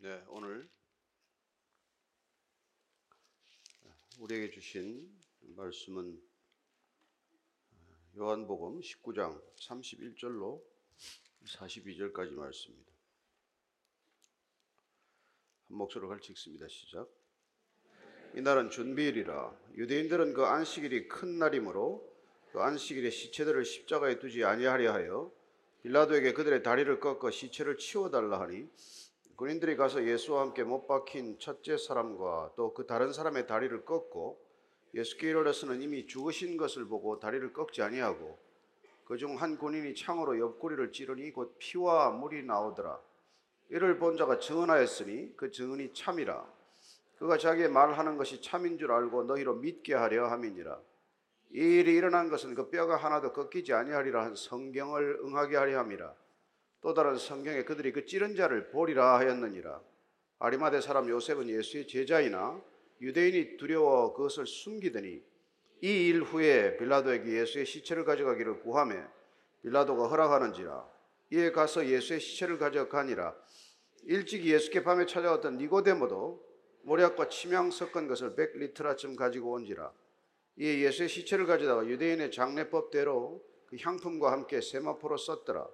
네, 오늘 우리에게 주신 말씀은 요한복음 19장 31절로 42절까지 말씀입니다. 한 목소리로 같이 읽습니다. 시작. 이날은 준비일이라 유대인들은 그 안식일이 큰 날이므로 그 안식일에 시체들을 십자가에 두지 아니하려 하여 빌라도에게 그들의 다리를 꺾어 시체를 치워달라 하니 군인들이 가서 예수와 함께 못 박힌 첫째 사람과 또 그 다른 사람의 다리를 꺾고 예수께 이르러서는 이미 죽으신 것을 보고 다리를 꺾지 아니하고 그 중 한 군인이 창으로 옆구리를 찌르니 곧 피와 물이 나오더라. 이를 본 자가 증언하였으니 그 증언이 참이라. 그가 자기의 말하는 것이 참인 줄 알고 너희로 믿게 하려 함이니라. 이 일이 일어난 것은 그 뼈가 하나도 꺾이지 아니하리라 한 성경을 응하게 하려 함이라. 또 다른 성경에 그들이 그 찌른 자를 보리라 하였느니라. 아리마대 사람 요셉은 예수의 제자이나 유대인이 두려워 그것을 숨기더니 이 일 후에 빌라도에게 예수의 시체를 가져가기를 구하매 빌라도가 허락하는지라. 이에 가서 예수의 시체를 가져가니라. 일찍이 예수께 밤에 찾아왔던 니고데모도 모략과 침향 섞은 것을 백 리트라쯤 가지고 온지라. 이에 예수의 시체를 가져다가 유대인의 장례법대로 그 향품과 함께 세마포로 썼더라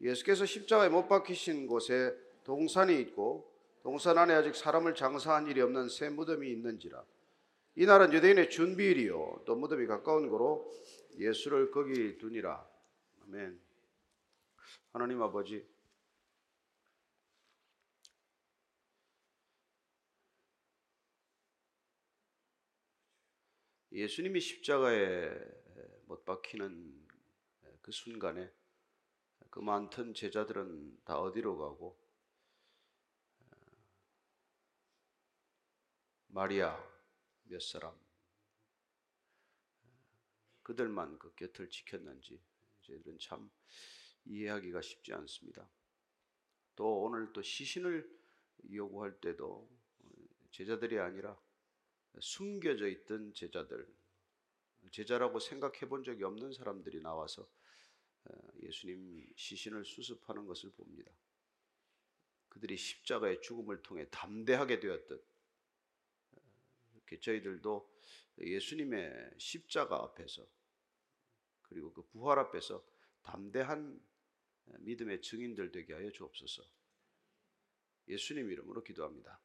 예수께서 십자가에 못 박히신 곳에 동산이 있고 동산 안에 아직 사람을 장사한 일이 없는 새 무덤이 있는지라. 이날은 유대인의 준비일이요. 또 무덤이 가까운 거로 예수를 거기 두니라. 아멘. 하나님 아버지. 예수님이 십자가에 못 박히는 그 순간에 그 많던 제자들은 다 어디로 가고 마리아 몇 사람 그들만 그 곁을 지켰는지 저희들은 참 이해하기가 쉽지 않습니다. 또 오늘 또 시신을 요구할 때도 제자들이 아니라 숨겨져 있던 제자들, 제자라고 생각해 본 적이 없는 사람들이 나와서 예수님 시신을 수습하는 것을 봅니다. 그들이 십자가의 죽음을 통해 담대하게 되었듯 이렇게 저희들도 예수님의 십자가 앞에서 그리고 그 부활 앞에서 담대한 믿음의 증인들 되게 하여 주옵소서. 예수님 이름으로 기도합니다.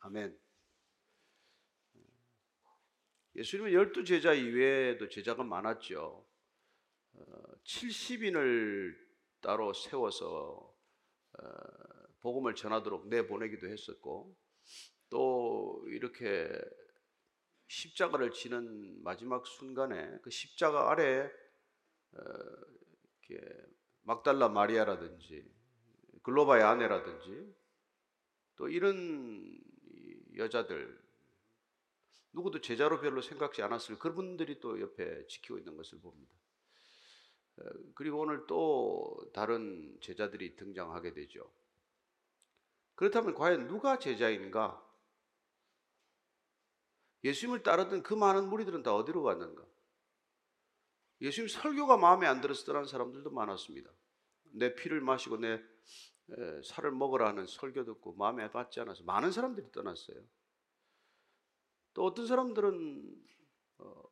아멘. 예수님은 열두 제자 이외에도 제자가 많았죠. 70인을 따로 세워서 복음을 전하도록 내보내기도 했었고 또 이렇게 십자가를 지는 마지막 순간에 그 십자가 아래 이렇게 막달라 마리아라든지 글로바의 아내라든지 또 이런 여자들 누구도 제자로 별로 생각지 않았을 그분들이 또 옆에 지키고 있는 것을 봅니다. 그리고 오늘 또 다른 제자들이 등장하게 되죠. 그렇다면 과연 누가 제자인가? 예수님을 따르던 그 많은 무리들은 다 어디로 갔는가? 예수님 설교가 마음에 안 떠난 사람들도 많았습니다. 내 피를 마시고 내 살을 먹으라는 설교 듣고 마음에 받지 않아서 많은 사람들이 떠났어요. 또 어떤 사람들은 어,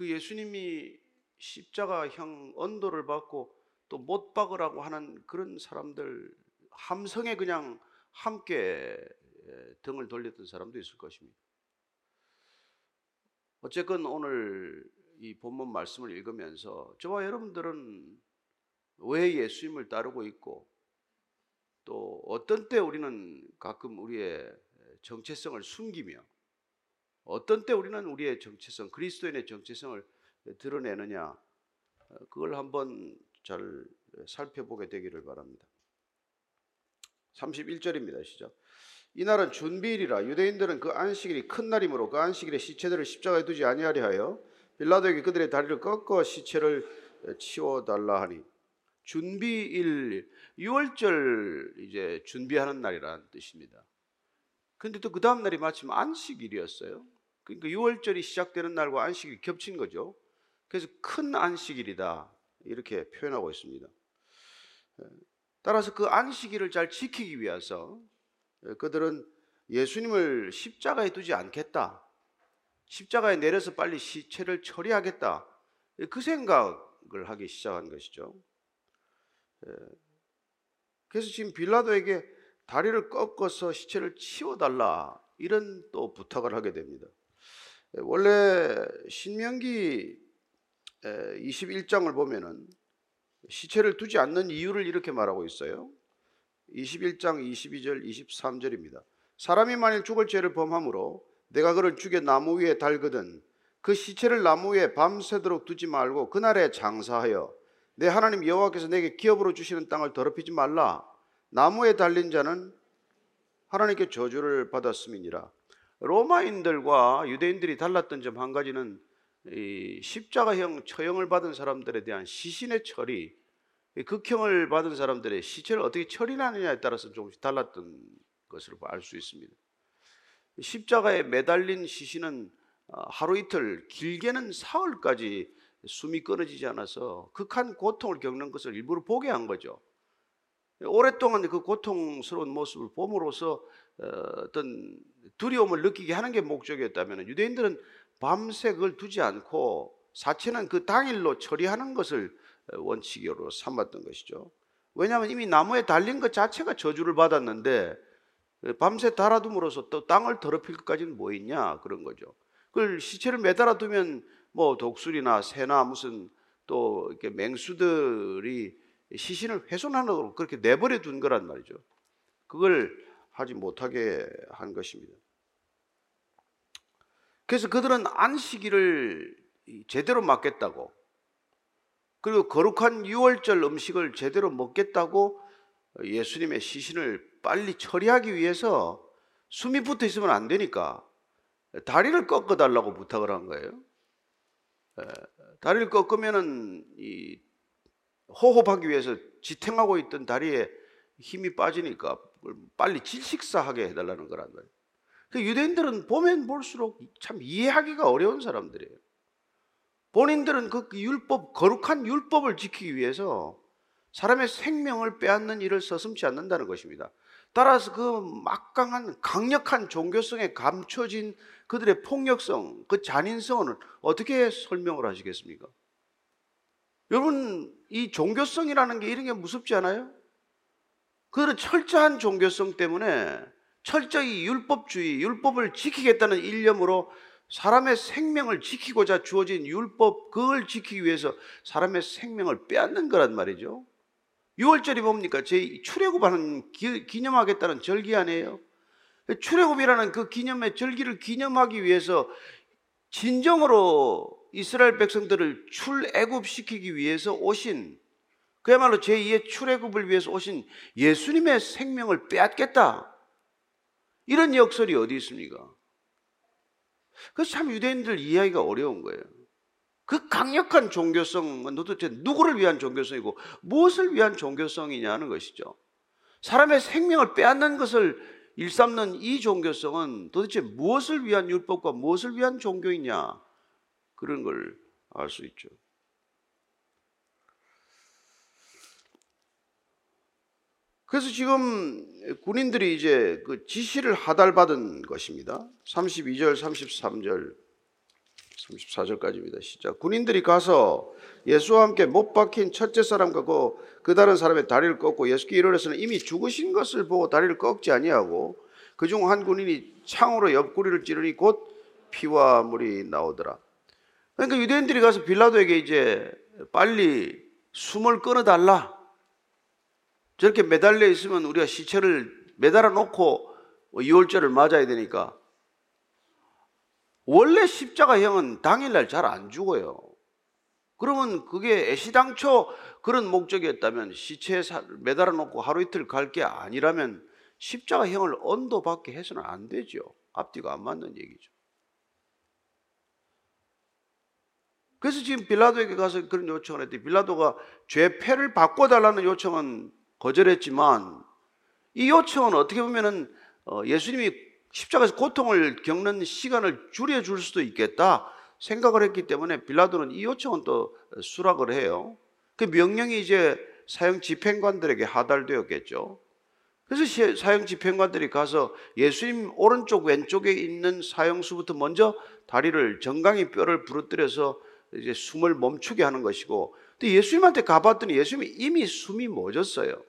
그 예수님이 십자가형 언도를 받고 또 못 박으라고 하는 그런 사람들 함성에 그냥 함께 등을 돌렸던 사람도 있을 것입니다. 어쨌건 오늘 이 본문 말씀을 읽으면서 저와 여러분들은 왜 예수님을 따르고 있고 또 어떤 때 우리는 가끔 우리의 정체성을 숨기며 어떤 때 우리는 우리의 정체성, 그리스도인의 정체성을 드러내느냐 그걸 한번 잘 살펴보게 되기를 바랍니다. 31절입니다. 시작. 이날은 준비일이라 유대인들은 그 안식일이 큰 날이므로 그 안식일에 시체들을 십자가에 두지 아니하려 하여 빌라도에게 그들의 다리를 꺾어 시체를 치워 달라 하니 준비일 6월절 이제 준비하는 날이라는 뜻입니다. 근데 또 그 다음 날이 마침 안식일이었어요. 그러니까 6월절이 시작되는 날과 안식일이 겹친 거죠. 그래서 큰 안식일이다. 이렇게 표현하고 있습니다. 따라서 그 안식일을 잘 지키기 위해서 그들은 예수님을 십자가에 두지 않겠다. 십자가에 내려서 빨리 시체를 처리하겠다. 그 생각을 하기 시작한 것이죠. 그래서 지금 빌라도에게 다리를 꺾어서 시체를 치워달라 이런 또 부탁을 하게 됩니다. 원래 신명기 21장을 보면은 시체를 두지 않는 이유를 이렇게 말하고 있어요. 21장 22절 23절입니다. 사람이 만일 죽을 죄를 범함으로 내가 그를 죽여 나무 위에 달거든 그 시체를 나무 위에 밤새도록 두지 말고 그날에 장사하여 내 하나님 여호와께서 내게 기업으로 주시는 땅을 더럽히지 말라. 나무에 달린 자는 하나님께 저주를 받았음이니라. 로마인들과 유대인들이 달랐던 점 한 가지는 십자가형 처형을 받은 사람들에 대한 시신의 처리, 극형을 받은 사람들의 시체를 어떻게 처리하느냐에 따라서 조금씩 달랐던 것으로 알 수 있습니다. 십자가에 매달린 시신은 어, 하루 이틀, 길게는 사흘까지 숨이 끊어지지 않아서 극한 고통을 겪는 것을 일부러 보게 한 거죠. 오랫동안 그 고통스러운 모습을 봄으로써 어, 어떤 두려움을 느끼게 하는 게 목적이었다면 유대인들은 밤새 그걸 두지 않고 사체는 그 당일로 처리하는 것을 원칙으로 삼았던 것이죠. 왜냐하면 이미 나무에 달린 것 자체가 저주를 받았는데 밤새 달아둠으로써 또 땅을 더럽힐 것까지는 뭐 있냐 그런 거죠. 그걸 시체를 매달아 두면 뭐 독수리나 새나 무슨 또 이렇게 맹수들이 시신을 훼손하는 그렇게 내버려 둔 거란 말이죠. 그걸 하지 못하게 한 것입니다. 그래서 그들은 안식일을 제대로 맡겠다고 그리고 거룩한 유월절 음식을 제대로 먹겠다고 예수님의 시신을 빨리 처리하기 위해서 숨이 붙어 있으면 안 되니까 다리를 꺾어 달라고 부탁을 한 거예요. 다리를 꺾으면은 이 호흡하기 위해서 지탱하고 있던 다리에 힘이 빠지니까 빨리 질식사하게 해달라는 거란 말이에요. 그 유대인들은 보면 볼수록 참 이해하기가 어려운 사람들이에요. 본인들은 그 율법, 거룩한 율법을 지키기 위해서 사람의 생명을 빼앗는 일을 서슴지 않는다는 것입니다. 따라서 그 막강한 강력한 종교성에 감춰진 그들의 폭력성, 그 잔인성을 어떻게 설명을 하시겠습니까? 여러분, 이 종교성이라는 게 이런 게 무섭지 않아요? 그들은 철저한 종교성 때문에 철저히 율법주의, 율법을 지키겠다는 일념으로 사람의 생명을 지키고자 주어진 율법, 그걸 지키기 위해서 사람의 생명을 빼앗는 거란 말이죠. 6월절이 뭡니까? 제 출애굽하는 기념하겠다는 절기 아니에요? 출애굽이라는 그 기념의 절기를 기념하기 위해서 진정으로 이스라엘 백성들을 출애굽시키기 위해서 오신 그야말로 제2의 출애굽을 위해서 오신 예수님의 생명을 빼앗겠다. 이런 역설이 어디 있습니까? 그래서 참 유대인들 이해하기가 어려운 거예요. 그 강력한 종교성은 도대체 누구를 위한 종교성이고 무엇을 위한 종교성이냐는 것이죠. 사람의 생명을 빼앗는 것을 일삼는 이 종교성은 도대체 무엇을 위한 율법과 무엇을 위한 종교이냐 그런 걸 알 수 있죠. 그래서 지금 군인들이 이제 그 지시를 하달받은 것입니다. 32절, 33절 34절까지입니다. 시작. 군인들이 가서 예수와 함께 못 박힌 첫째 사람과 그, 그 다른 사람의 다리를 꺾고 예수께 이르러서는 이미 죽으신 것을 보고 다리를 꺾지 아니하고 그중 한 군인이 창으로 옆구리를 찌르니 곧 피와 물이 나오더라. 그러니까 유대인들이 가서 빌라도에게 이제 빨리 숨을 끊어달라. 저렇게 매달려 있으면 우리가 시체를 매달아 놓고 유월절을 맞아야 되니까 원래 십자가형은 당일날 잘 안 죽어요. 그러면 그게 애시당초 그런 목적이었다면 시체에 매달아 놓고 하루 이틀 갈 게 아니라면 십자가형을 언도받게 해서는 안 되죠. 앞뒤가 안 맞는 얘기죠. 그래서 지금 빌라도에게 가서 그런 요청을 했더니 빌라도가 죄 패를 바꿔달라는 요청은 거절했지만 이 요청은 어떻게 보면은 어, 예수님이 십자가에서 고통을 겪는 시간을 줄여줄 수도 있겠다 생각을 했기 때문에 빌라도는 이 요청은 또 수락을 해요. 그 명령이 이제 사형 집행관들에게 하달되었겠죠. 그래서 시- 사형 집행관들이 가서 예수님 오른쪽 왼쪽에 있는 사형수부터 먼저 다리를 정강이 뼈를 부러뜨려서 이제 숨을 멈추게 하는 것이고 또 예수님한테 가봤더니 예수님이 이미 숨이 멎었어요.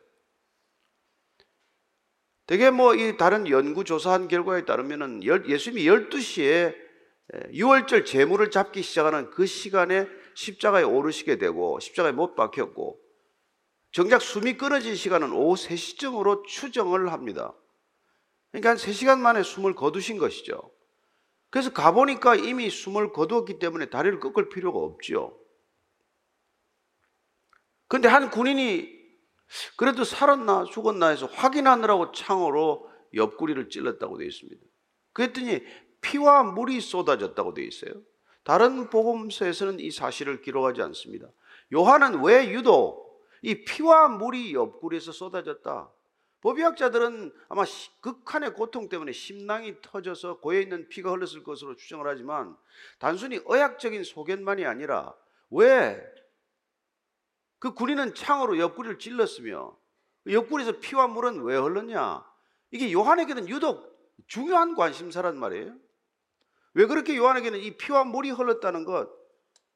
되게 뭐 이 다른 연구 조사한 결과에 따르면은 열- 예수님이 12시에 유월절 제물을 잡기 시작하는 그 시간에 십자가에 오르시게 되고 십자가에 못 박혔고 정작 숨이 끊어진 시간은 오후 3시쯤으로 추정을 합니다. 그러니까 한 3시간 만에 숨을 거두신 것이죠. 그래서 가보니까 이미 숨을 거두었기 때문에 다리를 꺾을 필요가 없지요. 근데 한 군인이 그래도 살았나 죽었나 해서 확인하느라고 창으로 옆구리를 찔렀다고 되어 있습니다. 그랬더니 피와 물이 쏟아졌다고 되어 있어요. 다른 복음서에서는 이 사실을 기록하지 않습니다. 요한은 왜 유독 이 피와 물이 옆구리에서 쏟아졌다? 법의학자들은 아마 시- 극한의 고통 때문에 심낭이 터져서 고여 있는 피가 흘렀을 것으로 추정을 하지만 단순히 의학적인 소견만이 아니라 왜 그 군인은 창으로 옆구리를 찔렀으며 그 옆구리에서 피와 물은 왜 흘렀냐? 이게 요한에게는 유독 중요한 관심사란 말이에요. 왜 그렇게 요한에게는 이 피와 물이 흘렀다는 것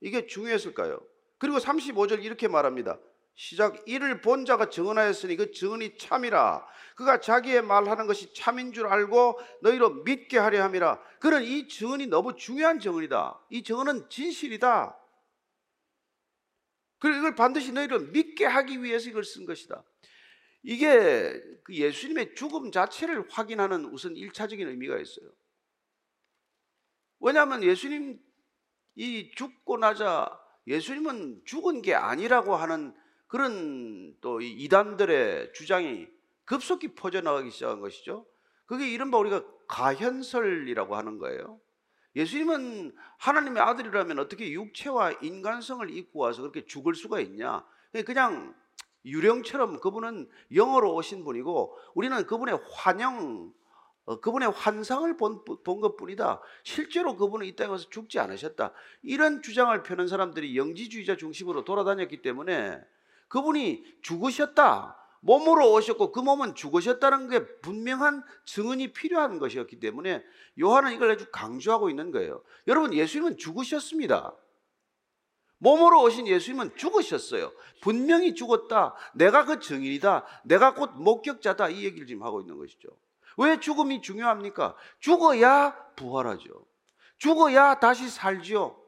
이게 중요했을까요? 그리고 35절 이렇게 말합니다. 시작 이를 본 자가 증언하였으니 그 증언이 참이라. 그가 자기의 말하는 것이 참인 줄 알고 너희로 믿게 하려 함이라. 그는 이 증언이 너무 중요한 증언이다. 이 증언은 진실이다. 그리고 이걸 반드시 너희로 믿게 하기 위해서 이걸 쓴 것이다. 이게 그 예수님의 죽음 자체를 확인하는 우선 일차적인 의미가 있어요. 왜냐하면 예수님 이 죽고 나자 예수님은 죽은 게 아니라고 하는 그런 또 이단들의 주장이 급속히 퍼져나가기 시작한 것이죠. 그게 이른바 우리가 가현설이라고 하는 거예요. 예수님은 하나님의 아들이라면 어떻게 육체와 인간성을 입고 와서 그렇게 죽을 수가 있냐? 그냥 유령처럼 그분은 영어로 오신 분이고 우리는 그분의 환영, 어, 그분의 환상을 본, 본 것뿐이다. 실제로 그분은 이 땅에 와서 죽지 않으셨다. 이런 주장을 펴는 사람들이 영지주의자 중심으로 돌아다녔기 때문에 그분이 죽으셨다. 몸으로 오셨고 그 몸은 죽으셨다는 게 분명한 증언이 필요한 것이었기 때문에 요한은 이걸 아주 강조하고 있는 거예요. 여러분, 예수님은 죽으셨습니다. 몸으로 오신 예수님은 죽으셨어요. 분명히 죽었다. 내가 그 증인이다. 내가 곧 목격자다. 이 얘기를 지금 하고 있는 것이죠. 왜 죽음이 중요합니까? 죽어야 부활하죠. 죽어야 다시 살지요.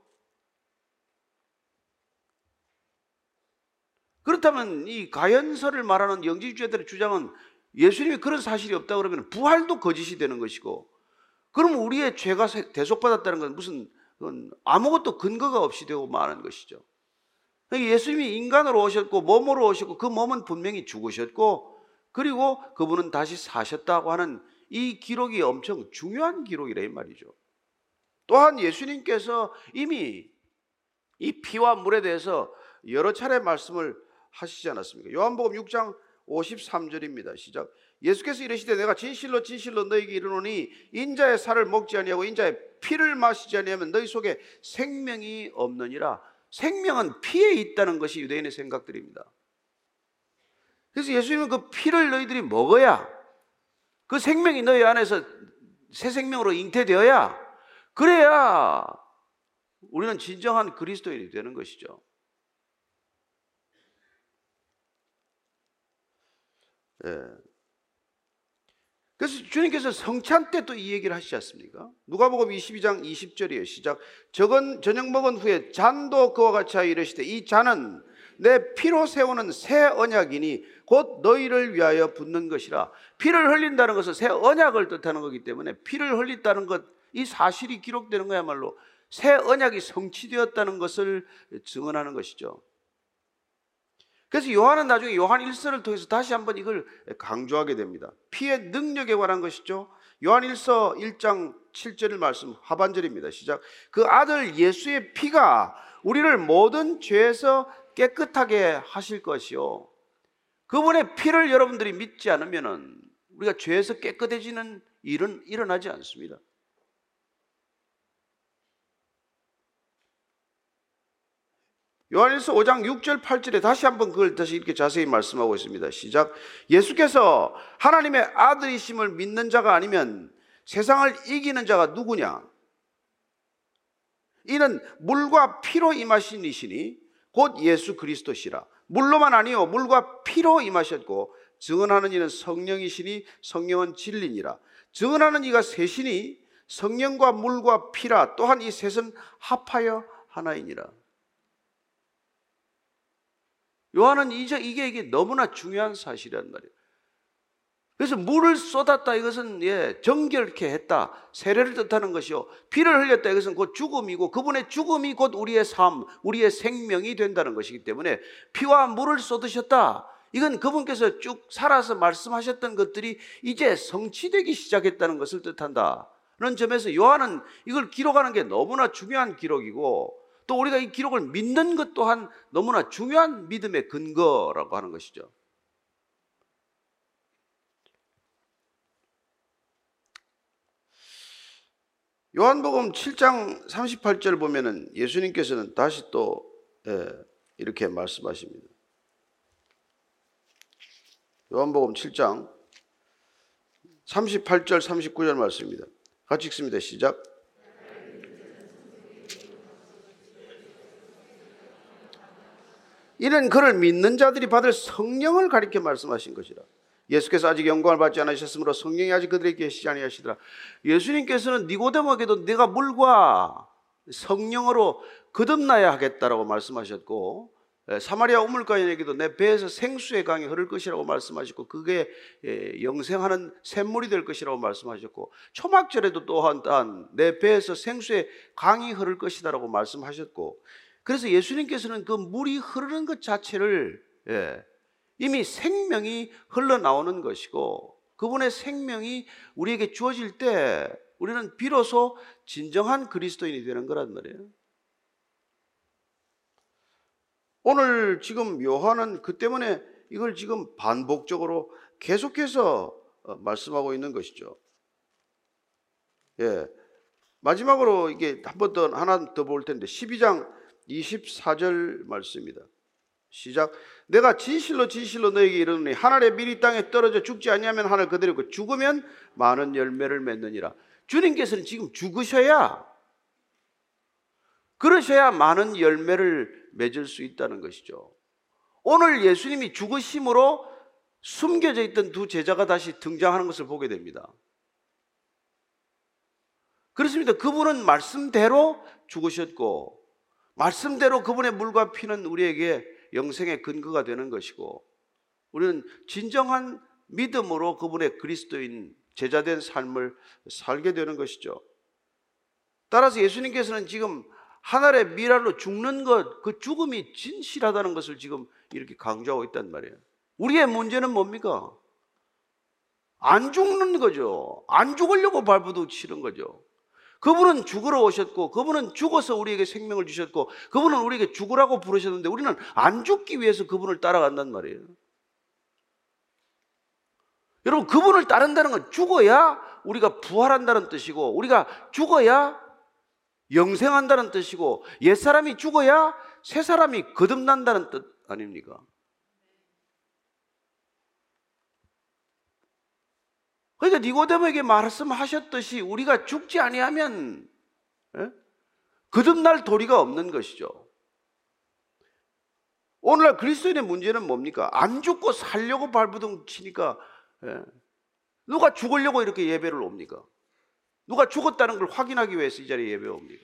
그렇다면 이 가연설을 말하는 영지주의자들의 주장은 예수님이 그런 사실이 없다 그러면 부활도 거짓이 되는 것이고 그럼 우리의 죄가 대속받았다는 건 무슨 아무것도 근거가 없이 되고 말하는 것이죠. 그러니까 예수님이 인간으로 오셨고 몸으로 오셨고 그 몸은 분명히 죽으셨고 그리고 그분은 다시 사셨다고 하는 이 기록이 엄청 중요한 기록이라 이 말이죠. 또한 예수님께서 이미 이 피와 물에 대해서 여러 차례 말씀을 하시지 않았습니까? 요한복음 6장 53절입니다. 시작. 예수께서 이르시되 내가 진실로 진실로 너희에게 이르노니 인자의 살을 먹지 아니하고 인자의 피를 마시지 아니하면 너희 속에 생명이 없느니라. 생명은 피에 있다는 것이 유대인의 생각들입니다. 그래서 예수님은 그 피를 너희들이 먹어야 그 생명이 너희 안에서 새 생명으로 잉태되어야 그래야 우리는 진정한 그리스도인이 되는 것이죠. 예. 그래서 주님께서 성찬 때 또 이 얘기를 하시지 않습니까? 누가복음 22장 20절이에요. 시작. 저건 저녁 먹은 후에 잔도 그와 같이 하여 이르시되 이 잔은 내 피로 세우는 새 언약이니 곧 너희를 위하여 붓는 것이라. 피를 흘린다는 것은 새 언약을 뜻하는 거기 때문에 피를 흘린다는 것, 이 사실이 기록되는 거야말로 새 언약이 성취되었다는 것을 증언하는 것이죠. 그래서 요한은 나중에 요한 1서를 통해서 다시 한번 이걸 강조하게 됩니다. 피의 능력에 관한 것이죠. 요한 1서 1장 7절의 말씀 하반절입니다. 시작. 그 아들 예수의 피가 우리를 모든 죄에서 깨끗하게 하실 것이요. 그분의 피를 여러분들이 믿지 않으면은 우리가 죄에서 깨끗해지는 일은 일어나지 않습니다. 요한일서 5장 6절 8절에 다시 한번 그걸 다시 이렇게 자세히 말씀하고 있습니다. 시작. 예수께서 하나님의 아들이심을 믿는 자가 아니면 세상을 이기는 자가 누구냐? 이는 물과 피로 임하신 이시니 곧 예수 그리스도시라. 물로만 아니요 물과 피로 임하셨고 증언하는 이는 성령이시니 성령은 진리니라. 증언하는 이가 셋이니 성령과 물과 피라 또한 이 셋은 합하여 하나이니라. 요한은 이제 이게 이게 너무나 중요한 사실이란 말이에요. 그래서 물을 쏟았다. 이것은 예, 정결케 했다. 세례를 뜻하는 것이요. 피를 흘렸다. 이것은 곧 죽음이고 그분의 죽음이 곧 우리의 삶 우리의 생명이 된다는 것이기 때문에 피와 물을 쏟으셨다. 이건 그분께서 쭉 살아서 말씀하셨던 것들이 이제 성취되기 시작했다는 것을 뜻한다. 그런 점에서 요한은 이걸 기록하는 게 너무나 중요한 기록이고 또 우리가 이 기록을 믿는 것 또한 너무나 중요한 믿음의 근거라고 하는 것이죠. 요한복음 7장 38절 보면은 예수님께서는 다시 또 예, 이렇게 말씀하십니다. 요한복음 7장 38절 39절 말씀입니다. 같이 읽습니다. 시작. 이는 그를 믿는 자들이 받을 성령을 가리켜 말씀하신 것이라. 예수께서 아직 영광을 받지 않으셨으므로 성령이 아직 그들에게 계시지 아니하시더라. 예수님께서는 니고데모에게도 내가 물과 성령으로 거듭나야 하겠다라고 말씀하셨고 예, 사마리아 우물가인에게도 내 배에서 생수의 강이 흐를 것이라고 말씀하셨고 그게 예, 영생하는 샘물이 될 것이라고 말씀하셨고 초막절에도 또한 내 배에서 생수의 강이 흐를 것이다라고 말씀하셨고 그래서 예수님께서는 그 물이 흐르는 것 자체를 예, 이미 생명이 흘러나오는 것이고 그분의 생명이 우리에게 주어질 때 우리는 비로소 진정한 그리스도인이 되는 거란 말이에요. 오늘 지금 요한은 그 때문에 이걸 지금 반복적으로 계속해서 어, 말씀하고 있는 것이죠. 예. 마지막으로 이게 한 번 더 하나 더 볼 텐데 12장 24절 말씀입니다. 시작. 내가 진실로 진실로 너에게 이르노니 하늘의 미리 땅에 떨어져 죽지 아니하면 하늘 그대로 고 죽으면 많은 열매를 맺느니라. 주님께서는 지금 죽으셔야 그러셔야 많은 열매를 맺을 수 있다는 것이죠. 오늘 예수님이 죽으심으로 숨겨져 있던 두 제자가 다시 등장하는 것을 보게 됩니다. 그렇습니다. 그분은 말씀대로 죽으셨고 말씀대로 그분의 물과 피는 우리에게 영생의 근거가 되는 것이고 우리는 진정한 믿음으로 그분의 그리스도인 제자된 삶을 살게 되는 것이죠. 따라서 예수님께서는 지금 하늘의 미랄로 죽는 것, 그 죽음이 진실하다는 것을 지금 이렇게 강조하고 있단 말이에요. 우리의 문제는 뭡니까? 안 죽는 거죠. 안 죽으려고 발부둥 치는 거죠. 그분은 죽으러 오셨고, 그분은 죽어서 우리에게 생명을 주셨고, 그분은 우리에게 죽으라고 부르셨는데, 우리는 안 죽기 위해서 그분을 따라간단 말이에요. 여러분, 그분을 따른다는 건 죽어야 우리가 부활한다는 뜻이고, 우리가 죽어야 영생한다는 뜻이고, 옛사람이 죽어야 새 사람이 거듭난다는 뜻 아닙니까? 그러니까 니고데모에게 말씀하셨듯이 우리가 죽지 아니하면 예? 거듭날 도리가 없는 것이죠. 오늘날 그리스도인의 문제는 뭡니까? 안 죽고 살려고 발부둥 치니까 예? 누가 죽으려고 이렇게 예배를 옵니까? 누가 죽었다는 걸 확인하기 위해서 이 자리에 예배 옵니까?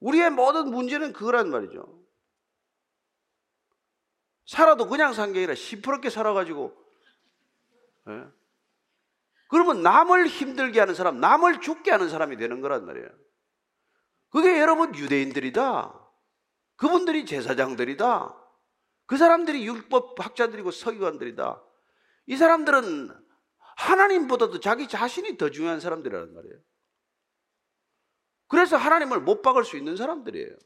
우리의 모든 문제는 그거란 말이죠. 살아도 그냥 산 게 아니라 시퍼렇게 살아가지고 예? 그러면 남을 힘들게 하는 사람, 남을 죽게 하는 사람이 되는 거란 말이에요. 그게 여러분 유대인들이다. 그분들이 제사장들이다. 그 사람들이 율법 학자들이고 서기관들이다. 이 사람들은 하나님보다도 자기 자신이 더 중요한 사람들이란 말이에요. 그래서 하나님을 못 박을 수 있는 사람들이에요.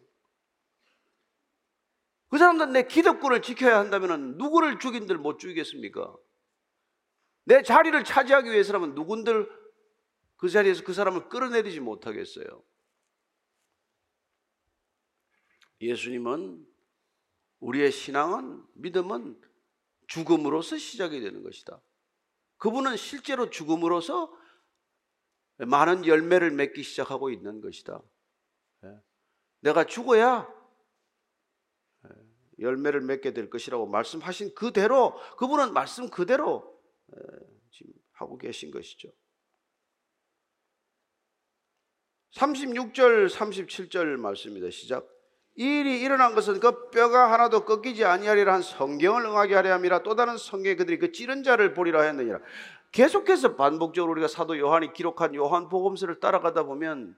그 사람들은 내 기득권을 지켜야 한다면 누구를 죽인들 못 죽이겠습니까? 내 자리를 차지하기 위해서라면 누군들 그 자리에서 그 사람을 끌어내리지 못하겠어요. 예수님은 우리의 신앙은 믿음은 죽음으로서 시작이 되는 것이다. 그분은 실제로 죽음으로써 많은 열매를 맺기 시작하고 있는 것이다. 예. 내가 죽어야 예, 열매를 맺게 될 것이라고 말씀하신 그대로 그분은 말씀 그대로 예, 지금 하고 계신 것이죠. 36절, 37절 말씀입니다. 시작. 이 일이 일어난 것은 그 뼈가 하나도 꺾이지 아니하리라 한 성경을 응하게 하려 함이라 또 다른 성경에 그들이 그 찌른 자를 보리라 했느니라. 계속해서 반복적으로 우리가 사도 요한이 기록한 요한 복음서를 따라가다 보면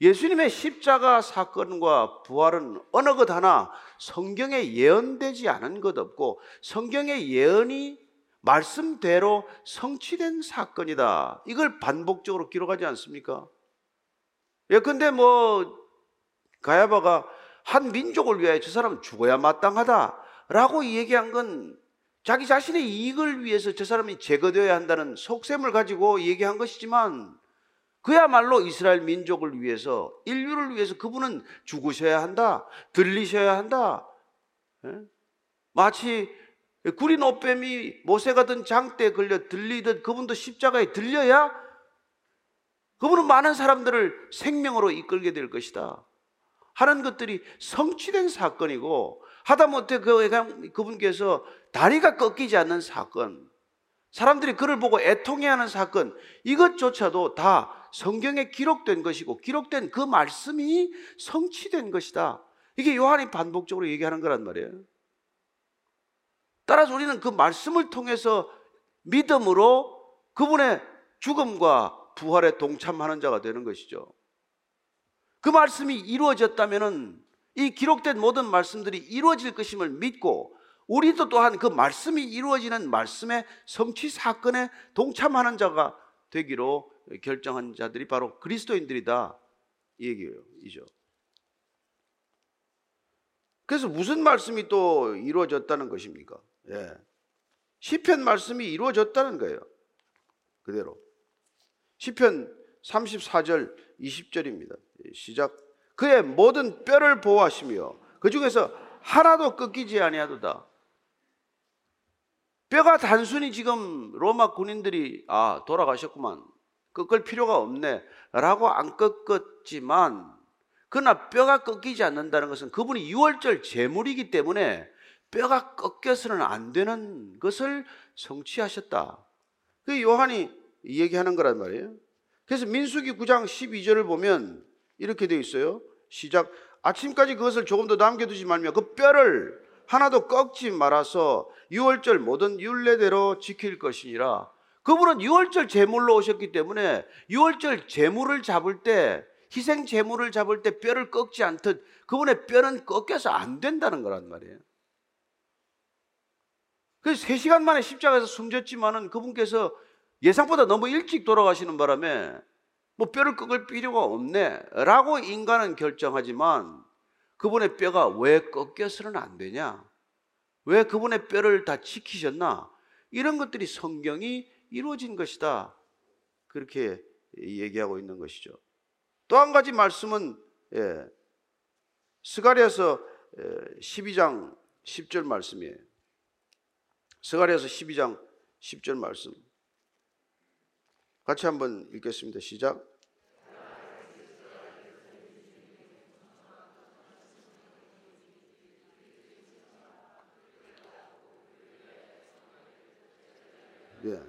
예수님의 십자가 사건과 부활은 어느 것 하나 성경에 예언되지 않은 것 없고 성경의 예언이 말씀대로 성취된 사건이다. 이걸 반복적으로 기록하지 않습니까? 예컨대 뭐 가야바가 한 민족을 위하여 저 사람 죽어야 마땅하다라고 얘기한 건 자기 자신의 이익을 위해서 저 사람이 제거되어야 한다는 속셈을 가지고 얘기한 것이지만 그야말로 이스라엘 민족을 위해서 인류를 위해서 그분은 죽으셔야 한다, 들리셔야 한다. 예? 마치 구린 옷뱀이 모세가 든 장대에 걸려 들리듯 그분도 십자가에 들려야 그분은 많은 사람들을 생명으로 이끌게 될 것이다. 하는 것들이 성취된 사건이고 하다못해 그, 그분께서 다리가 꺾이지 않는 사건, 사람들이 그를 보고 애통해하는 사건, 이것조차도 다 성경에 기록된 것이고 기록된 그 말씀이 성취된 것이다. 이게 요한이 반복적으로 얘기하는 거란 말이에요. 따라서 우리는 그 말씀을 통해서 믿음으로 그분의 죽음과 부활에 동참하는 자가 되는 것이죠. 그 말씀이 이루어졌다면은 이 기록된 모든 말씀들이 이루어질 것임을 믿고 우리도 또한 그 말씀이 이루어지는 말씀의 성취 사건에 동참하는 자가 되기로 결정한 자들이 바로 그리스도인들이다. 이 얘기죠. 그래서 무슨 말씀이 또 이루어졌다는 것입니까? 예. 시편 말씀이 이루어졌다는 거예요. 그대로. 시편 34절 20절입니다. 시작. 그의 모든 뼈를 보호하시며 그 중에서 하나도 꺾이지 아니하도다. 뼈가 단순히 지금 로마 군인들이 아 돌아가셨구만 꺾을 필요가 없네라고 안 꺾었지만 그러나 뼈가 꺾이지 않는다는 것은 그분이 유월절 제물이기 때문에 뼈가 꺾여서는 안 되는 것을 성취하셨다. 그 요한이 얘기하는 거란 말이에요. 그래서 민수기 9장 12절을 보면 이렇게 되어 있어요. 시작. 아침까지 그것을 조금 더 남겨두지 말며 그 뼈를 하나도 꺾지 말아서 유월절 모든 율례대로 지킬 것이니라. 그분은 유월절 제물로 오셨기 때문에 유월절 제물을 잡을 때 희생 제물을 잡을 때 뼈를 꺾지 않듯 그분의 뼈는 꺾여서 안 된다는 거란 말이에요. 그래서 3시간 만에 십자가에서 숨졌지만은 그분께서 예상보다 너무 일찍 돌아가시는 바람에 뭐 뼈를 꺾을 필요가 없네 라고 인간은 결정하지만 그분의 뼈가 왜 꺾여서는 안 되냐? 왜 그분의 뼈를 다 지키셨나? 이런 것들이 성경이 이루어진 것이다. 그렇게 얘기하고 있는 것이죠. 또 한 가지 말씀은 예, 스가리아서 12장 10절 말씀이에요. 스가리아서 12장 10절 말씀. 같이 한번 읽겠습니다. 시작. 예.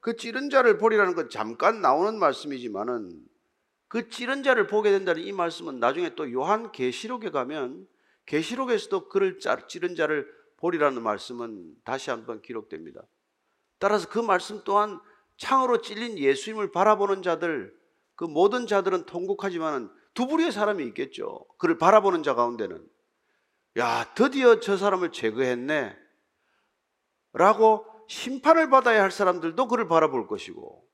그 찌른 자를 보리라는 건 잠깐 나오는 말씀이지만은 그 찌른 자를 보게 된다는 이 말씀은 나중에 또 요한 계시록에 가면 계시록에서도 그를 찌른 자를 보리라는 말씀은 다시 한번 기록됩니다. 따라서 그 말씀 또한 창으로 찔린 예수님을 바라보는 자들, 그 모든 자들은 통곡하지만 두 부류의 사람이 있겠죠. 그를 바라보는 자 가운데는 야, 드디어 저 사람을 제거했네. 라고 심판을 받아야 할 사람들도 그를 바라볼 것이고,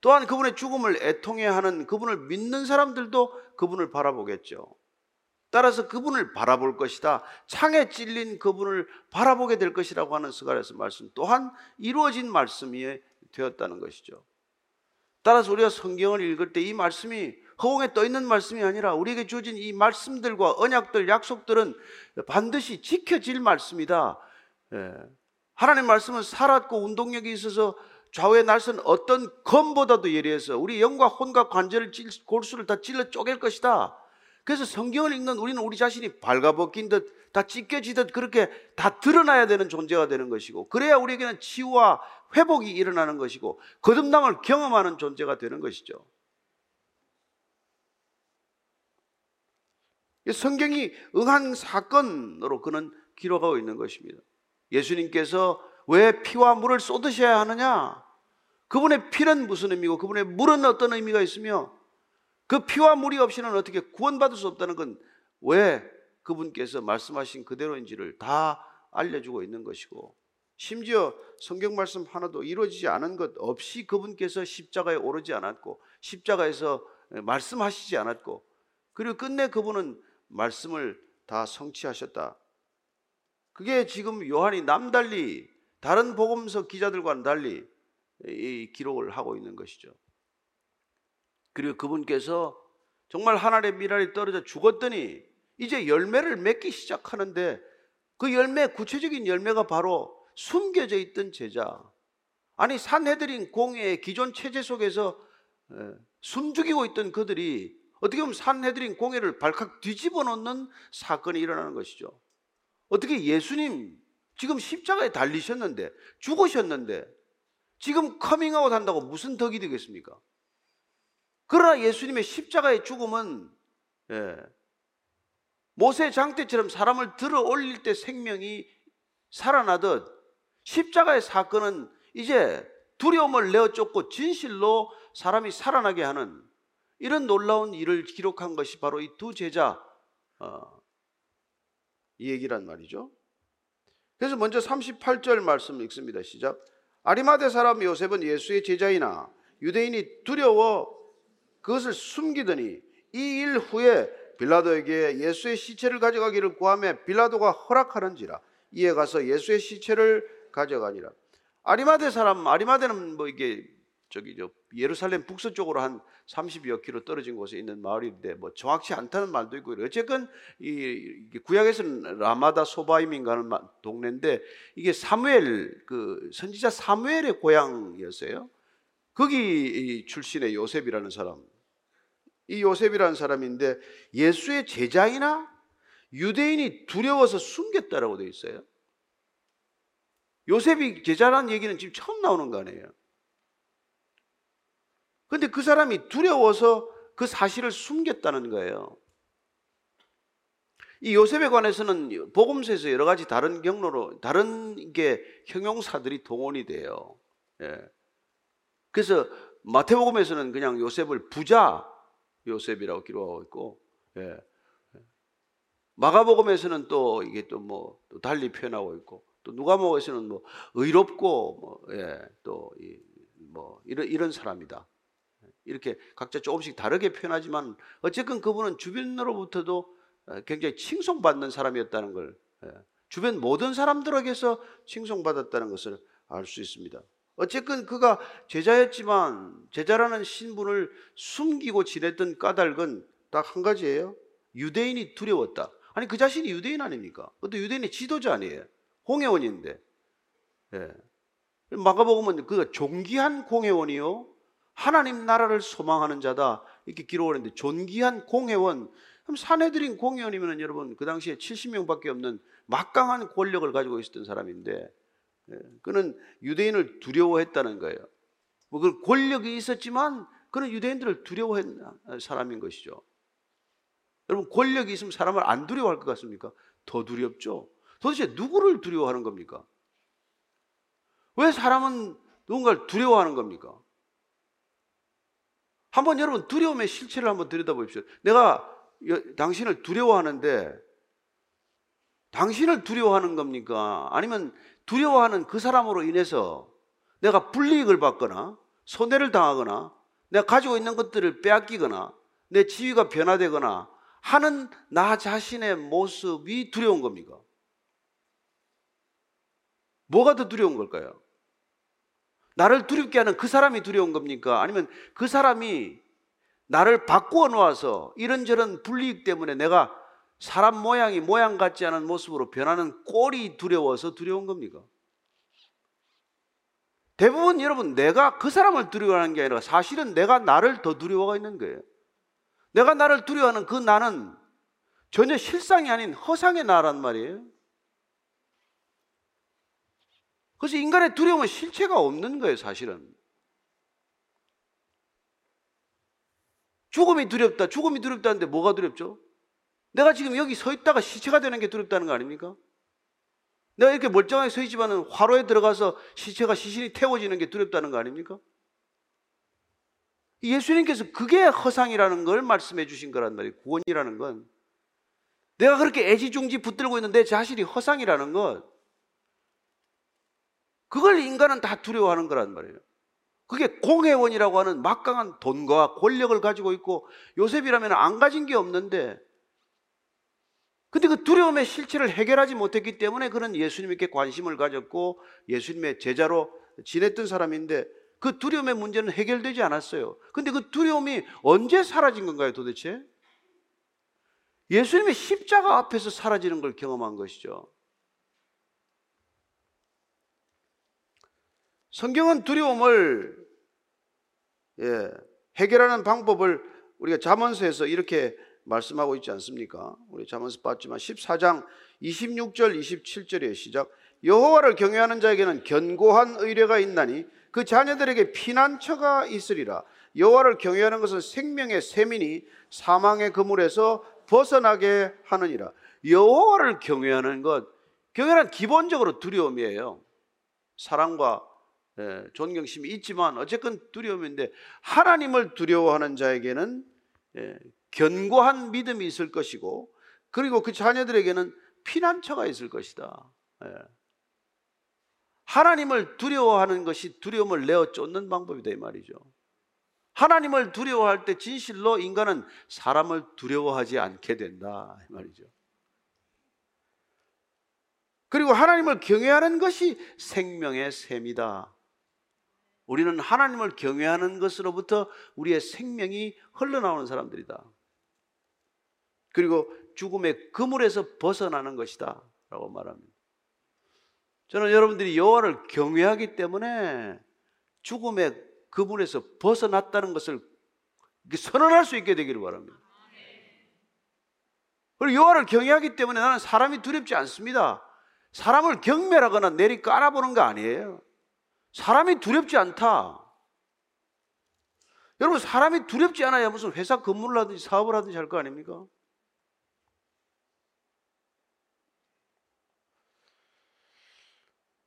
또한 그분의 죽음을 애통해 하는 그분을 믿는 사람들도 그분을 바라보겠죠. 따라서 그분을 바라볼 것이다. 창에 찔린 그분을 바라보게 될 것이라고 하는 스가랴서 말씀 또한 이루어진 말씀이 되었다는 것이죠. 따라서 우리가 성경을 읽을 때 이 말씀이 허공에 떠 있는 말씀이 아니라 우리에게 주어진 이 말씀들과 언약들, 약속들은 반드시 지켜질 말씀이다. 예. 하나님 말씀은 살았고 운동력이 있어서 좌우의 날선 어떤 검보다도 예리해서 우리 영과 혼과 관절을 찔, 골수를 다 찔러 쪼갤 것이다. 그래서 성경을 읽는 우리는 우리 자신이 발가벗긴 듯 다 찢겨지듯 그렇게 다 드러나야 되는 존재가 되는 것이고 그래야 우리에게는 치유와 회복이 일어나는 것이고 거듭남을 경험하는 존재가 되는 것이죠. 성경이 응한 사건으로 그는 기록하고 있는 것입니다. 예수님께서 왜 피와 물을 쏟으셔야 하느냐? 그분의 피는 무슨 의미고 그분의 물은 어떤 의미가 있으며 그 피와 물이 없이는 어떻게 구원받을 수 없다는 건 왜 그분께서 말씀하신 그대로인지를 다 알려주고 있는 것이고 심지어 성경 말씀 하나도 이루어지지 않은 것 없이 그분께서 십자가에 오르지 않았고 십자가에서 말씀하시지 않았고 그리고 끝내 그분은 말씀을 다 성취하셨다. 그게 지금 요한이 남달리 다른 복음서 기자들과는 달리 이 기록을 하고 있는 것이죠. 그리고 그분께서 정말 하늘의 미랄이 떨어져 죽었더니 이제 열매를 맺기 시작하는데 그 열매 구체적인 열매가 바로 숨겨져 있던 제자 아니 산헤드린 공회의 기존 체제 속에서 숨죽이고 있던 그들이 어떻게 보면 산헤드린 공회를 발칵 뒤집어 놓는 사건이 일어나는 것이죠. 어떻게 예수님 지금 십자가에 달리셨는데 죽으셨는데 지금 커밍아웃 한다고 무슨 덕이 되겠습니까? 그러나 예수님의 십자가의 죽음은 예, 모세 장대처럼 사람을 들어 올릴 때 생명이 살아나듯 십자가의 사건은 이제 두려움을 내어 쫓고 진실로 사람이 살아나게 하는 이런 놀라운 일을 기록한 것이 바로 이 두 제자 어, 이 얘기란 말이죠. 그래서 먼저 38절 말씀 읽습니다. 시작. 아리마대 사람 요셉은 예수의 제자이나 유대인이 두려워 그것을 숨기더니 이 일 후에 빌라도에게 예수의 시체를 가져가기를 구하며 빌라도가 허락하는지라 이에 가서 예수의 시체를 가져가니라. 아리마대 사람 아리마대는 뭐 이게 저기 저 예루살렘 북서쪽으로 한 30여 킬로 떨어진 곳에 있는 마을인데 뭐 정확치 않다는 말도 있고 어쨌건 이 구약에서는 라마다 소바임인가 하는 동네인데 이게 사무엘 그 선지자 사무엘의 고향이었어요. 거기 출신의 요셉이라는 사람. 이 요셉이라는 사람인데 예수의 제자이나 유대인이 두려워서 숨겼다라고 되어 있어요. 요셉이 제자라는 얘기는 지금 처음 나오는 거 아니에요. 근데 그 사람이 두려워서 그 사실을 숨겼다는 거예요. 이 요셉에 관해서는 복음서에서 여러 가지 다른 경로로 다른 게 형용사들이 동원이 돼요. 예. 그래서 마태복음에서는 그냥 요셉을 부자 요셉이라고 기록하고 있고, 예. 마가복음에서는 또 이게 또뭐 달리 표현하고 있고, 또 누가복음에서는 뭐 의롭고 뭐, 예, 또뭐 이런 이런 사람이다. 이렇게 각자 조금씩 다르게 표현하지만 어쨌건 그분은 주변으로부터도 어, 굉장히 칭송받는 사람이었다는 걸 예, 주변 모든 사람들에게서 칭송받았다는 것을 알 수 있습니다. 어쨌건 그가 제자였지만 제자라는 신분을 숨기고 지냈던 까닭은 딱 한 가지예요. 유대인이 두려웠다. 아니 그 자신이 유대인 아닙니까? 그것도 유대인의 지도자 아니에요. 홍해원인데. 예. 마가복음은 그가 존귀한 공회원이요 하나님 나라를 소망하는 자다 이렇게 기록을 했는데 존귀한 공회원 그럼 사내들인 공회원이면 여러분 그 당시에 70명밖에 없는 막강한 권력을 가지고 있었던 사람인데 예, 그는 유대인을 두려워했다는 거예요. 뭐그 권력이 있었지만 그는 유대인들을 두려워했는 사람인 것이죠. 여러분 권력이 있으면 사람을 안 두려워할 것 같습니까? 더 두렵죠. 도대체 누구를 두려워하는 겁니까? 왜 사람은 누군가를 두려워하는 겁니까? 한번 여러분 두려움의 실체를 한번 들여다보십시오. 내가 당신을 두려워하는데 당신을 두려워하는 겁니까? 아니면 두려워하는 그 사람으로 인해서 내가 불이익을 받거나 손해를 당하거나 내가 가지고 있는 것들을 빼앗기거나 내 지위가 변화되거나 하는 나 자신의 모습이 두려운 겁니까? 뭐가 더 두려운 걸까요? 나를 두렵게 하는 그 사람이 두려운 겁니까? 아니면 그 사람이 나를 바꾸어 놓아서 이런저런 불이익 때문에 내가 사람 모양이 모양 같지 않은 모습으로 변하는 꼴이 두려워서 두려운 겁니까? 대부분 여러분 내가 그 사람을 두려워하는 게 아니라 사실은 내가 나를 더 두려워가 있는 거예요. 내가 나를 두려워하는 그 나는 전혀 실상이 아닌 허상의 나란 말이에요. 그래서 인간의 두려움은 실체가 없는 거예요, 사실은. 죽음이 두렵다, 죽음이 두렵다는데 뭐가 두렵죠? 내가 지금 여기 서 있다가 시체가 되는 게 두렵다는 거 아닙니까? 내가 이렇게 멀쩡하게 서 있지만은 화로에 들어가서 시체가 시신이 태워지는 게 두렵다는 거 아닙니까? 예수님께서 그게 허상이라는 걸 말씀해 주신 거란 말이에요. 구원이라는 건. 내가 그렇게 애지중지 붙들고 있는 내 자신이 허상이라는 것. 그걸 인간은 다 두려워하는 거란 말이에요. 그게 공회원이라고 하는 막강한 돈과 권력을 가지고 있고 요셉이라면 안 가진 게 없는데 근데 그 두려움의 실체를 해결하지 못했기 때문에 그는 예수님께 관심을 가졌고 예수님의 제자로 지냈던 사람인데 그 두려움의 문제는 해결되지 않았어요. 근데 그 두려움이 언제 사라진 건가요, 도대체? 예수님의 십자가 앞에서 사라지는 걸 경험한 것이죠. 성경은 두려움을 예, 해결하는 방법을 우리가 잠언서에서 이렇게 말씀하고 있지 않습니까? 우리 잠언서 봤지만 14장 26절 27절의 시작. 여호와를 경외하는 자에게는 견고한 의뢰가 있나니 그 자녀들에게 피난처가 있으리라. 여호와를 경외하는 것은 생명의 세민이 사망의 그물에서 벗어나게 하느니라. 여호와를 경외하는 것 경외는 기본적으로 두려움이에요. 사랑과 예, 존경심이 있지만 어쨌건 두려움인데 하나님을 두려워하는 자에게는 예, 견고한 믿음이 있을 것이고 그리고 그 자녀들에게는 피난처가 있을 것이다. 예. 하나님을 두려워하는 것이 두려움을 내어 쫓는 방법이다 이 말이죠. 하나님을 두려워할 때 진실로 인간은 사람을 두려워하지 않게 된다 이 말이죠. 그리고 하나님을 경외하는 것이 생명의 셈이다. 우리는 하나님을 경외하는 것으로부터 우리의 생명이 흘러나오는 사람들이다. 그리고 죽음의 그물에서 벗어나는 것이다. 라고 말합니다. 저는 여러분들이 여호와를 경외하기 때문에 죽음의 그물에서 벗어났다는 것을 선언할 수 있게 되기를 바랍니다. 그리고 여호와를 경외하기 때문에 나는 사람이 두렵지 않습니다. 사람을 경멸하거나 내리 깔아보는 거 아니에요. 사람이 두렵지 않다. 여러분, 사람이 두렵지 않아야 무슨 회사 근무를 하든지 사업을 하든지 할 거 아닙니까?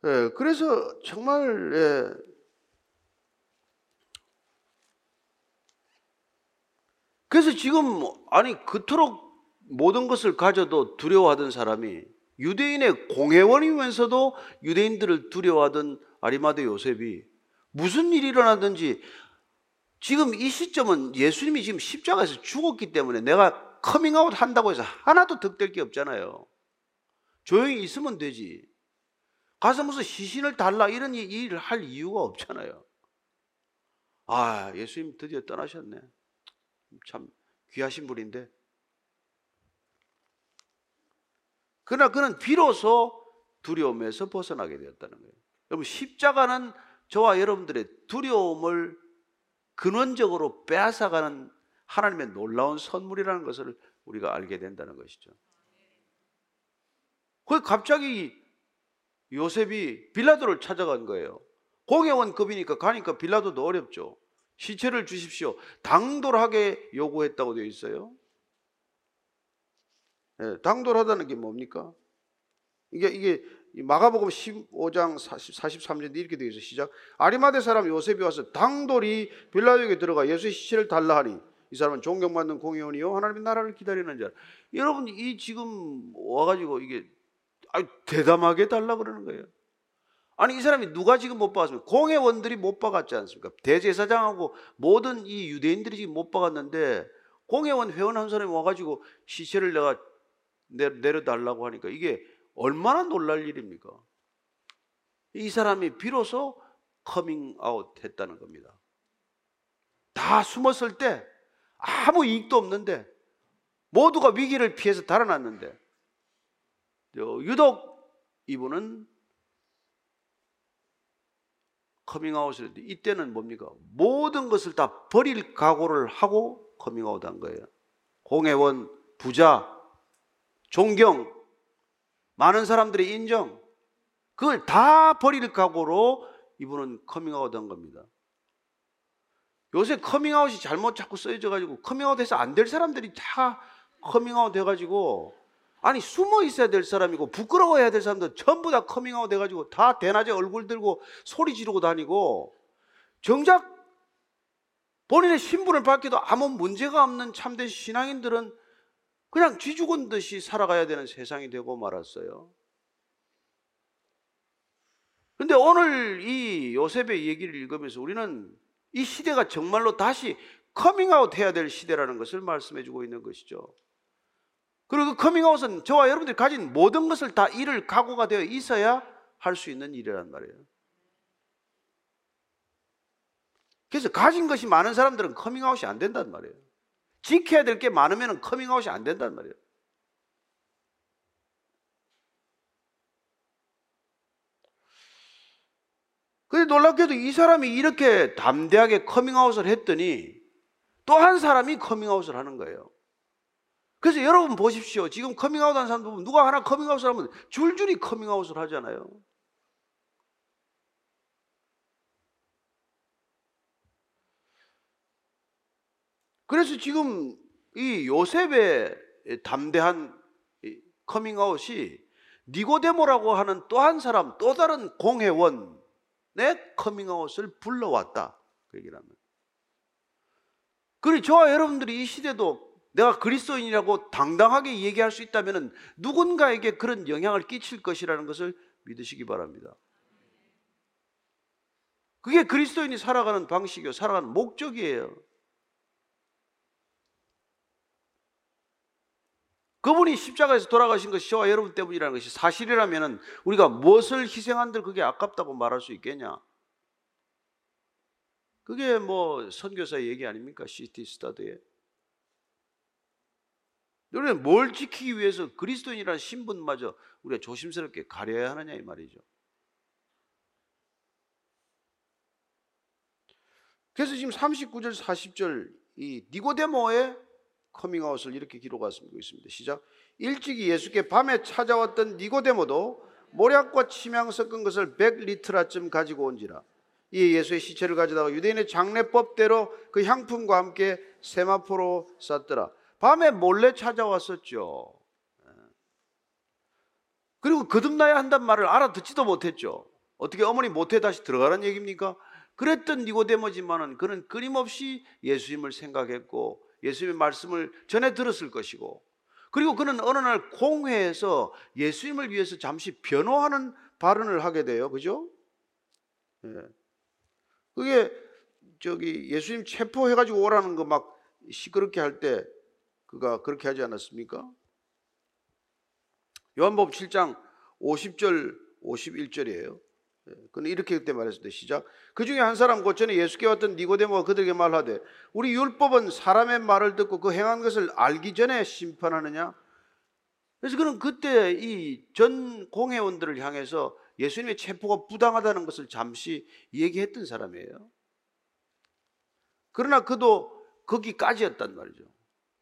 예, 그래서 정말, 예, 그래서 지금, 아니, 그토록 모든 것을 가져도 두려워하던 사람이 유대인의 공회원이면서도 유대인들을 두려워하던 아리마대 요셉이 무슨 일이 일어나든지 지금 이 시점은 예수님이 지금 십자가에서 죽었기 때문에 내가 커밍아웃 한다고 해서 하나도 득될 게 없잖아요. 조용히 있으면 되지. 가서 무슨 시신을 달라 이런 일을 할 이유가 없잖아요. 아, 예수님 드디어 떠나셨네. 참 귀하신 분인데. 그러나 그는 비로소 두려움에서 벗어나게 되었다는 거예요. 여러분 십자가는 저와 여러분들의 두려움을 근원적으로 빼앗아가는 하나님의 놀라운 선물이라는 것을 우리가 알게 된다는 것이죠. 그 갑자기 요셉이 빌라도를 찾아간 거예요. 공회원급이니까 가니까 빌라도도 어렵죠. 시체를 주십시오. 당돌하게 요구했다고 되어 있어요. 네, 당돌하다는 게 뭡니까? 이게 이게 마가복음 15장 43절 이렇게 되어 있어 시작. 아리마대 사람 요셉이 와서 당돌이 빌라도에게 들어가 예수의 시체를 달라 하니 이 사람은 존경받는 공의원이요 하나님의 나라를 기다리는 자. 여러분 이 지금 와가지고 이게 대담하게 달라 그러는 거예요. 아니 이 사람이 누가 지금 못 박았습니까? 공회원들이 못 박았지 않습니까? 대제사장하고 모든 이 유대인들이 지금 못 박았는데 공회원 회원 한 사람이 와가지고 시체를 내가 내려달라고 하니까 이게 얼마나 놀랄 일입니까? 이 사람이 비로소 커밍 아웃 했다는 겁니다. 다 숨었을 때 아무 이익도 없는데 모두가 위기를 피해서 달아났는데 유독 이분은 커밍아웃을 했는데 이때는 뭡니까? 모든 것을 다 버릴 각오를 하고 커밍아웃 한 거예요. 공회원, 부자, 존경, 많은 사람들의 인정, 그걸 다 버릴 각오로 이분은 커밍아웃 한 겁니다. 요새 커밍아웃이 잘못 자꾸 쓰여져 가지고 커밍아웃 해서 안 될 사람들이 다 커밍아웃 해 가지고 아니 숨어 있어야 될 사람이고 부끄러워해야 될 사람들 전부 다 커밍아웃 해가지고 다 대낮에 얼굴 들고 소리 지르고 다니고 정작 본인의 신분을 밝혀도 아무 문제가 없는 참된 신앙인들은 그냥 쥐 죽은 듯이 살아가야 되는 세상이 되고 말았어요. 근데 오늘 이 요셉의 얘기를 읽으면서 우리는 이 시대가 정말로 다시 커밍아웃 해야 될 시대라는 것을 말씀해 주고 있는 것이죠. 그리고 그 커밍아웃은 저와 여러분들이 가진 모든 것을 다 잃을 각오가 되어 있어야 할 수 있는 일이란 말이에요. 그래서 가진 것이 많은 사람들은 커밍아웃이 안 된단 말이에요. 지켜야 될 게 많으면 커밍아웃이 안 된단 말이에요. 근데 놀랍게도 이 사람이 이렇게 담대하게 커밍아웃을 했더니 또 한 사람이 커밍아웃을 하는 거예요. 그래서 여러분 보십시오. 지금 커밍아웃 하는 사람 보면 누가 하나 커밍아웃을 하면 줄줄이 커밍아웃을 하잖아요. 그래서 지금 이 요셉의 담대한 커밍아웃이 니고데모라고 하는 또 한 사람, 또 다른 공회원의 커밍아웃을 불러왔다. 그 얘기를 하면. 그리고 저와 여러분들이 이 시대도 내가 그리스도인이라고 당당하게 얘기할 수 있다면 누군가에게 그런 영향을 끼칠 것이라는 것을 믿으시기 바랍니다. 그게 그리스도인이 살아가는 방식이요, 살아가는 목적이에요. 그분이 십자가에서 돌아가신 것이 저와 여러분 때문이라는 것이 사실이라면 우리가 무엇을 희생한들 그게 아깝다고 말할 수 있겠냐? 그게 뭐 선교사의 얘기 아닙니까? 시티 스타드에. 우리는 뭘 지키기 위해서 그리스도인이라는 신분마저 우리가 조심스럽게 가려야 하느냐 이 말이죠. 그래서 지금 39절 40절 이 니고데모의 커밍아웃을 이렇게 기록하고 있습니다. 시작. 일찍이 예수께 밤에 찾아왔던 니고데모도 몰약과 침향 섞은 것을 100리트라쯤 가지고 온지라. 이 예수의 시체를 가져다가 유대인의 장례법대로 그 향품과 함께 세마포로 쌌더라. 밤에 몰래 찾아왔었죠. 그리고 거듭나야 한단 말을 알아듣지도 못했죠. 어떻게 어머니 모태 다시 들어가라는 얘기입니까? 그랬던 니고데모지만은 그는 끊임없이 예수님을 생각했고 예수님의 말씀을 전해 들었을 것이고 그리고 그는 어느 날 공회에서 예수님을 위해서 잠시 변호하는 발언을 하게 돼요. 그죠? 예. 그게 저기 예수님 체포해 가지고 오라는 거 막 시끄럽게 할 때 그가 그렇게 하지 않았습니까? 요한복음 7장 50절 51절이에요. 그는 이렇게 그때 말했을 시작. 그 중에 한 사람 곧 전에 예수께 왔던 니고데모가 그들에게 말하되 우리 율법은 사람의 말을 듣고 그 행한 것을 알기 전에 심판하느냐? 그래서 그는 그때 이 전 공회원들을 향해서 예수님의 체포가 부당하다는 것을 잠시 얘기했던 사람이에요. 그러나 그도 거기까지였단 말이죠.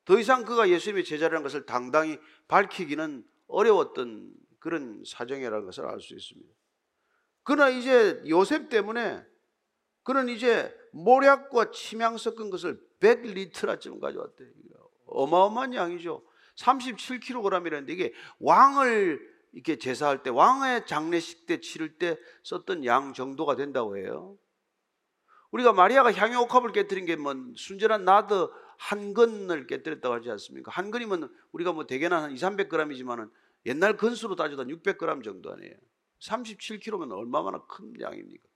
더 이상 그가 예수님의 제자라는 것을 당당히 밝히기는 어려웠던 그런 사정이라는 것을 알 수 있습니다. 그러나 이제 요셉 때문에 그는 이제 모략과 침향 섞은 것을 100리트라쯤 가져왔대. 어마어마한 양이죠. 37kg이라는데 이게 왕을 이렇게 제사할 때 왕의 장례식 때 치를 때 썼던 양 정도가 된다고 해요. 우리가 마리아가 향유 옥합을 깨뜨린 게 뭐 순전한 나드 한 근을 깨뜨렸다고 하지 않습니까? 한 근이면 우리가 뭐 대개나 한 2, 300g이지만은 옛날 근수로 따져도 600g 정도 아니에요. 37kg면 얼마나 큰 양입니까?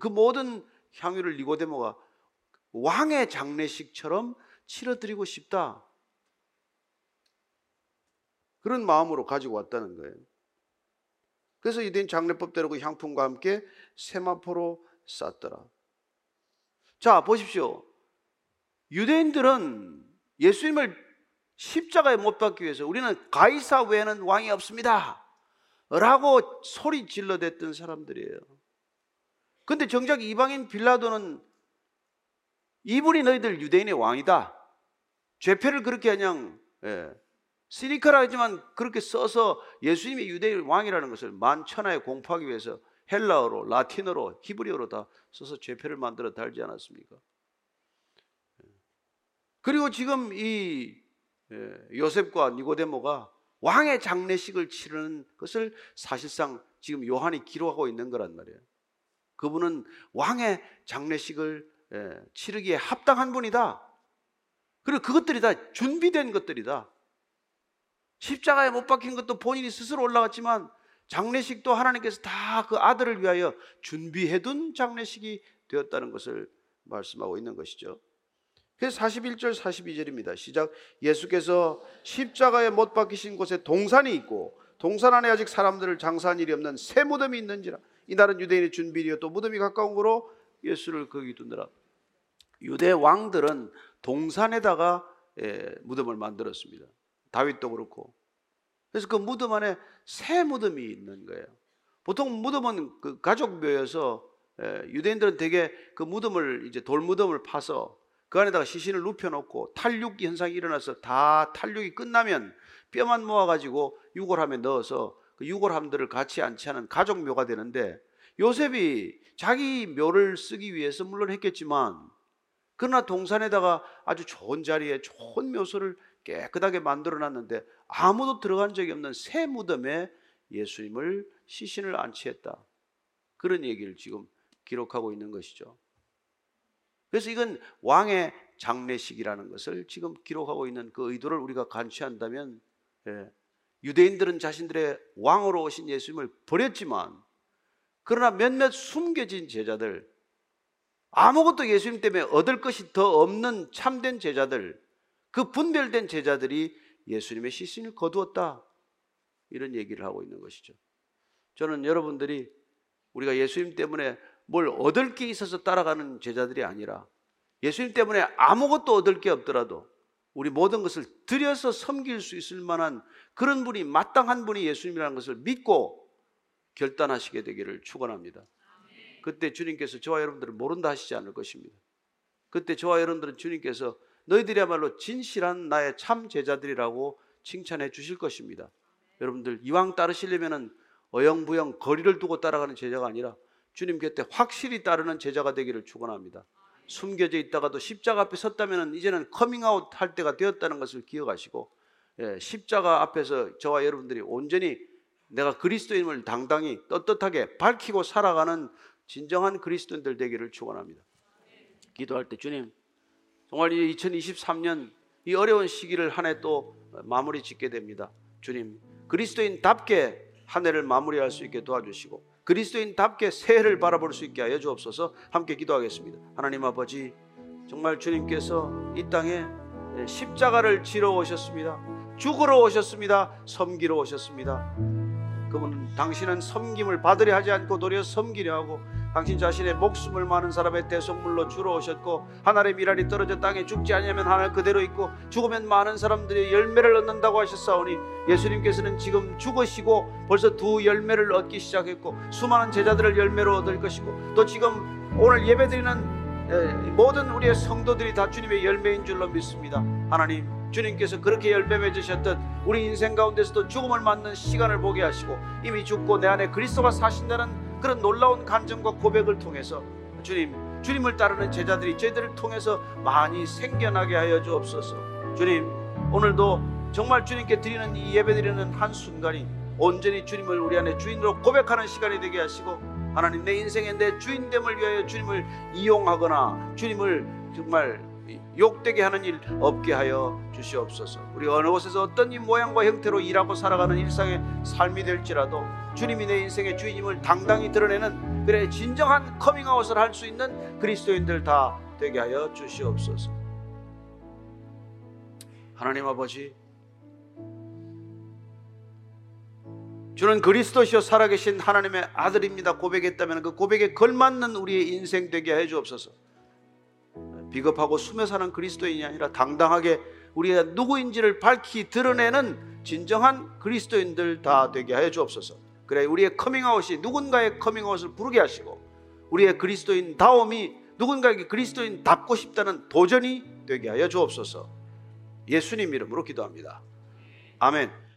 그 모든 향유를 니고데모가 왕의 장례식처럼 치러드리고 싶다. 그런 마음으로 가지고 왔다는 거예요. 그래서 이된 장례법대로 그 향품과 함께 세마포로 쌌더라. 자, 보십시오. 유대인들은 예수님을 십자가에 못 박기 위해서 우리는 가이사 외에는 왕이 없습니다. 라고 소리 질러댔던 사람들이에요. 근데 정작 이방인 빌라도는 이분이 너희들 유대인의 왕이다. 죄패를 그렇게 그냥 예, 시니컬하지만 그렇게 써서 예수님이 유대인 왕이라는 것을 만천하에 공포하기 위해서 헬라어로, 라틴어로, 히브리어로 다 써서 죄패를 만들어 달지 않았습니까? 예. 그리고 지금 이 예, 요셉과 니고데모가 왕의 장례식을 치르는 것을 사실상 지금 요한이 기록하고 있는 거란 말이에요. 그분은 왕의 장례식을 예, 치르기에 합당한 분이다. 그리고 그것들이 다 준비된 것들이다. 십자가에 못 박힌 것도 본인이 스스로 올라갔지만 장례식도 하나님께서 다 그 아들을 위하여 준비해둔 장례식이 되었다는 것을 말씀하고 있는 것이죠. 그래서 41절 42절입니다. 시작. 예수께서 십자가에 못 박히신 곳에 동산이 있고 동산 안에 아직 사람들을 장사한 일이 없는 새 무덤이 있는지라. 이날은 유대인의 준비이요 또 무덤이 가까운 거로 예수를 거기 두느라. 유대 왕들은 동산에다가 예, 무덤을 만들었습니다. 다윗도 그렇고. 그래서 그 무덤 안에 새 무덤이 있는 거예요. 보통 무덤은 그 가족묘여서 예, 유대인들은 대개 그 무덤을 이제 돌 무덤을 파서 그 안에다가 시신을 눕혀놓고 탈육 현상이 일어나서 다 탈육이 끝나면 뼈만 모아가지고 유골함에 넣어서 그 유골함들을 같이 안치하는 가족 묘가 되는데 요셉이 자기 묘를 쓰기 위해서 물론 했겠지만 그러나 동산에다가 아주 좋은 자리에 좋은 묘소를 깨끗하게 만들어 놨는데 아무도 들어간 적이 없는 새 무덤에 예수님을 시신을 안치했다. 그런 얘기를 지금 기록하고 있는 것이죠. 그래서 이건 왕의 장례식이라는 것을 지금 기록하고 있는 그 의도를 우리가 간취한다면 예, 유대인들은 자신들의 왕으로 오신 예수님을 버렸지만 그러나 몇몇 숨겨진 제자들 아무것도 예수님 때문에 얻을 것이 더 없는 참된 제자들 그 분별된 제자들이 예수님의 시신을 거두었다 이런 얘기를 하고 있는 것이죠. 저는 여러분들이 우리가 예수님 때문에 뭘 얻을 게 있어서 따라가는 제자들이 아니라 예수님 때문에 아무것도 얻을 게 없더라도 우리 모든 것을 들여서 섬길 수 있을 만한 그런 분이 마땅한 분이 예수님이라는 것을 믿고 결단하시게 되기를 축원합니다. 그때 주님께서 저와 여러분들을 모른다 하시지 않을 것입니다. 그때 저와 여러분들은 주님께서 너희들이야말로 진실한 나의 참 제자들이라고 칭찬해 주실 것입니다. 여러분들 이왕 따르시려면은 어영부영 거리를 두고 따라가는 제자가 아니라 주님 곁에 확실히 따르는 제자가 되기를 축원합니다. 숨겨져 있다가도 십자가 앞에 섰다면 이제는 커밍아웃 할 때가 되었다는 것을 기억하시고 예, 십자가 앞에서 저와 여러분들이 온전히 내가 그리스도인임을 당당히 떳떳하게 밝히고 살아가는 진정한 그리스도인들 되기를 축원합니다. 기도할 때 주님 정말 이제 2023년 이 어려운 시기를 한 해 또 마무리 짓게 됩니다. 주님 그리스도인답게 한 해를 마무리할 수 있게 도와주시고 그리스도인답게 새해를 바라볼 수 있게 하여 주옵소서 함께 기도하겠습니다. 하나님 아버지 정말 주님께서 이 땅에 십자가를 지러 오셨습니다. 죽으러 오셨습니다. 섬기러 오셨습니다. 그분 당신은 섬김을 받으려 하지 않고 도리어 섬기려 하고 당신 자신의 목숨을 많은 사람의 대속물로 주러 오셨고 하늘의 미랄이 떨어져 땅에 죽지 않으면 하늘 그대로 있고 죽으면 많은 사람들이 열매를 얻는다고 하셨사오니 예수님께서는 지금 죽으시고 벌써 두 열매를 얻기 시작했고 수많은 제자들을 열매로 얻을 것이고 또 지금 오늘 예배드리는 모든 우리의 성도들이 다 주님의 열매인 줄로 믿습니다. 하나님 주님께서 그렇게 열매 맺으셨듯 우리 인생 가운데서도 죽음을 맞는 시간을 보게 하시고 이미 죽고 내 안에 그리스도가 사신다는 그런 놀라운 간증과 고백을 통해서 주님, 주님을 따르는 제자들이 저희들을 통해서 많이 생겨나게 하여 주옵소서. 주님, 오늘도 정말 주님께 드리는 이 예배 드리는 한 순간이 온전히 주님을 우리 안에 주인으로 고백하는 시간이 되게 하시고 하나님 내 인생의 내 주인됨을 위하여 주님을 이용하거나 주님을 정말 욕되게 하는 일 없게 하여 주시옵소서. 우리 어느 곳에서 어떤 이 모양과 형태로 일하고 살아가는 일상의 삶이 될지라도 주님이 내 인생의 주인임을 당당히 드러내는 그래 진정한 커밍아웃을 할 수 있는 그리스도인들 다 되게 하여 주시옵소서. 하나님 아버지 주는 그리스도시요 살아계신 하나님의 아들입니다. 고백했다면 그 고백에 걸맞는 우리의 인생 되게 해 주옵소서. 비겁하고 숨어 사는 그리스도인이 아니라 당당하게 우리가 누구인지를 밝히 드러내는 진정한 그리스도인들 다 되게 해 주옵소서. 그래 우리의 커밍아웃이 누군가의 커밍아웃을 부르게 하시고 우리의 그리스도인 다움이 누군가에게 그리스도인 답고 싶다는 도전이 되게 하여 주옵소서. 예수님 이름으로 기도합니다. 아멘.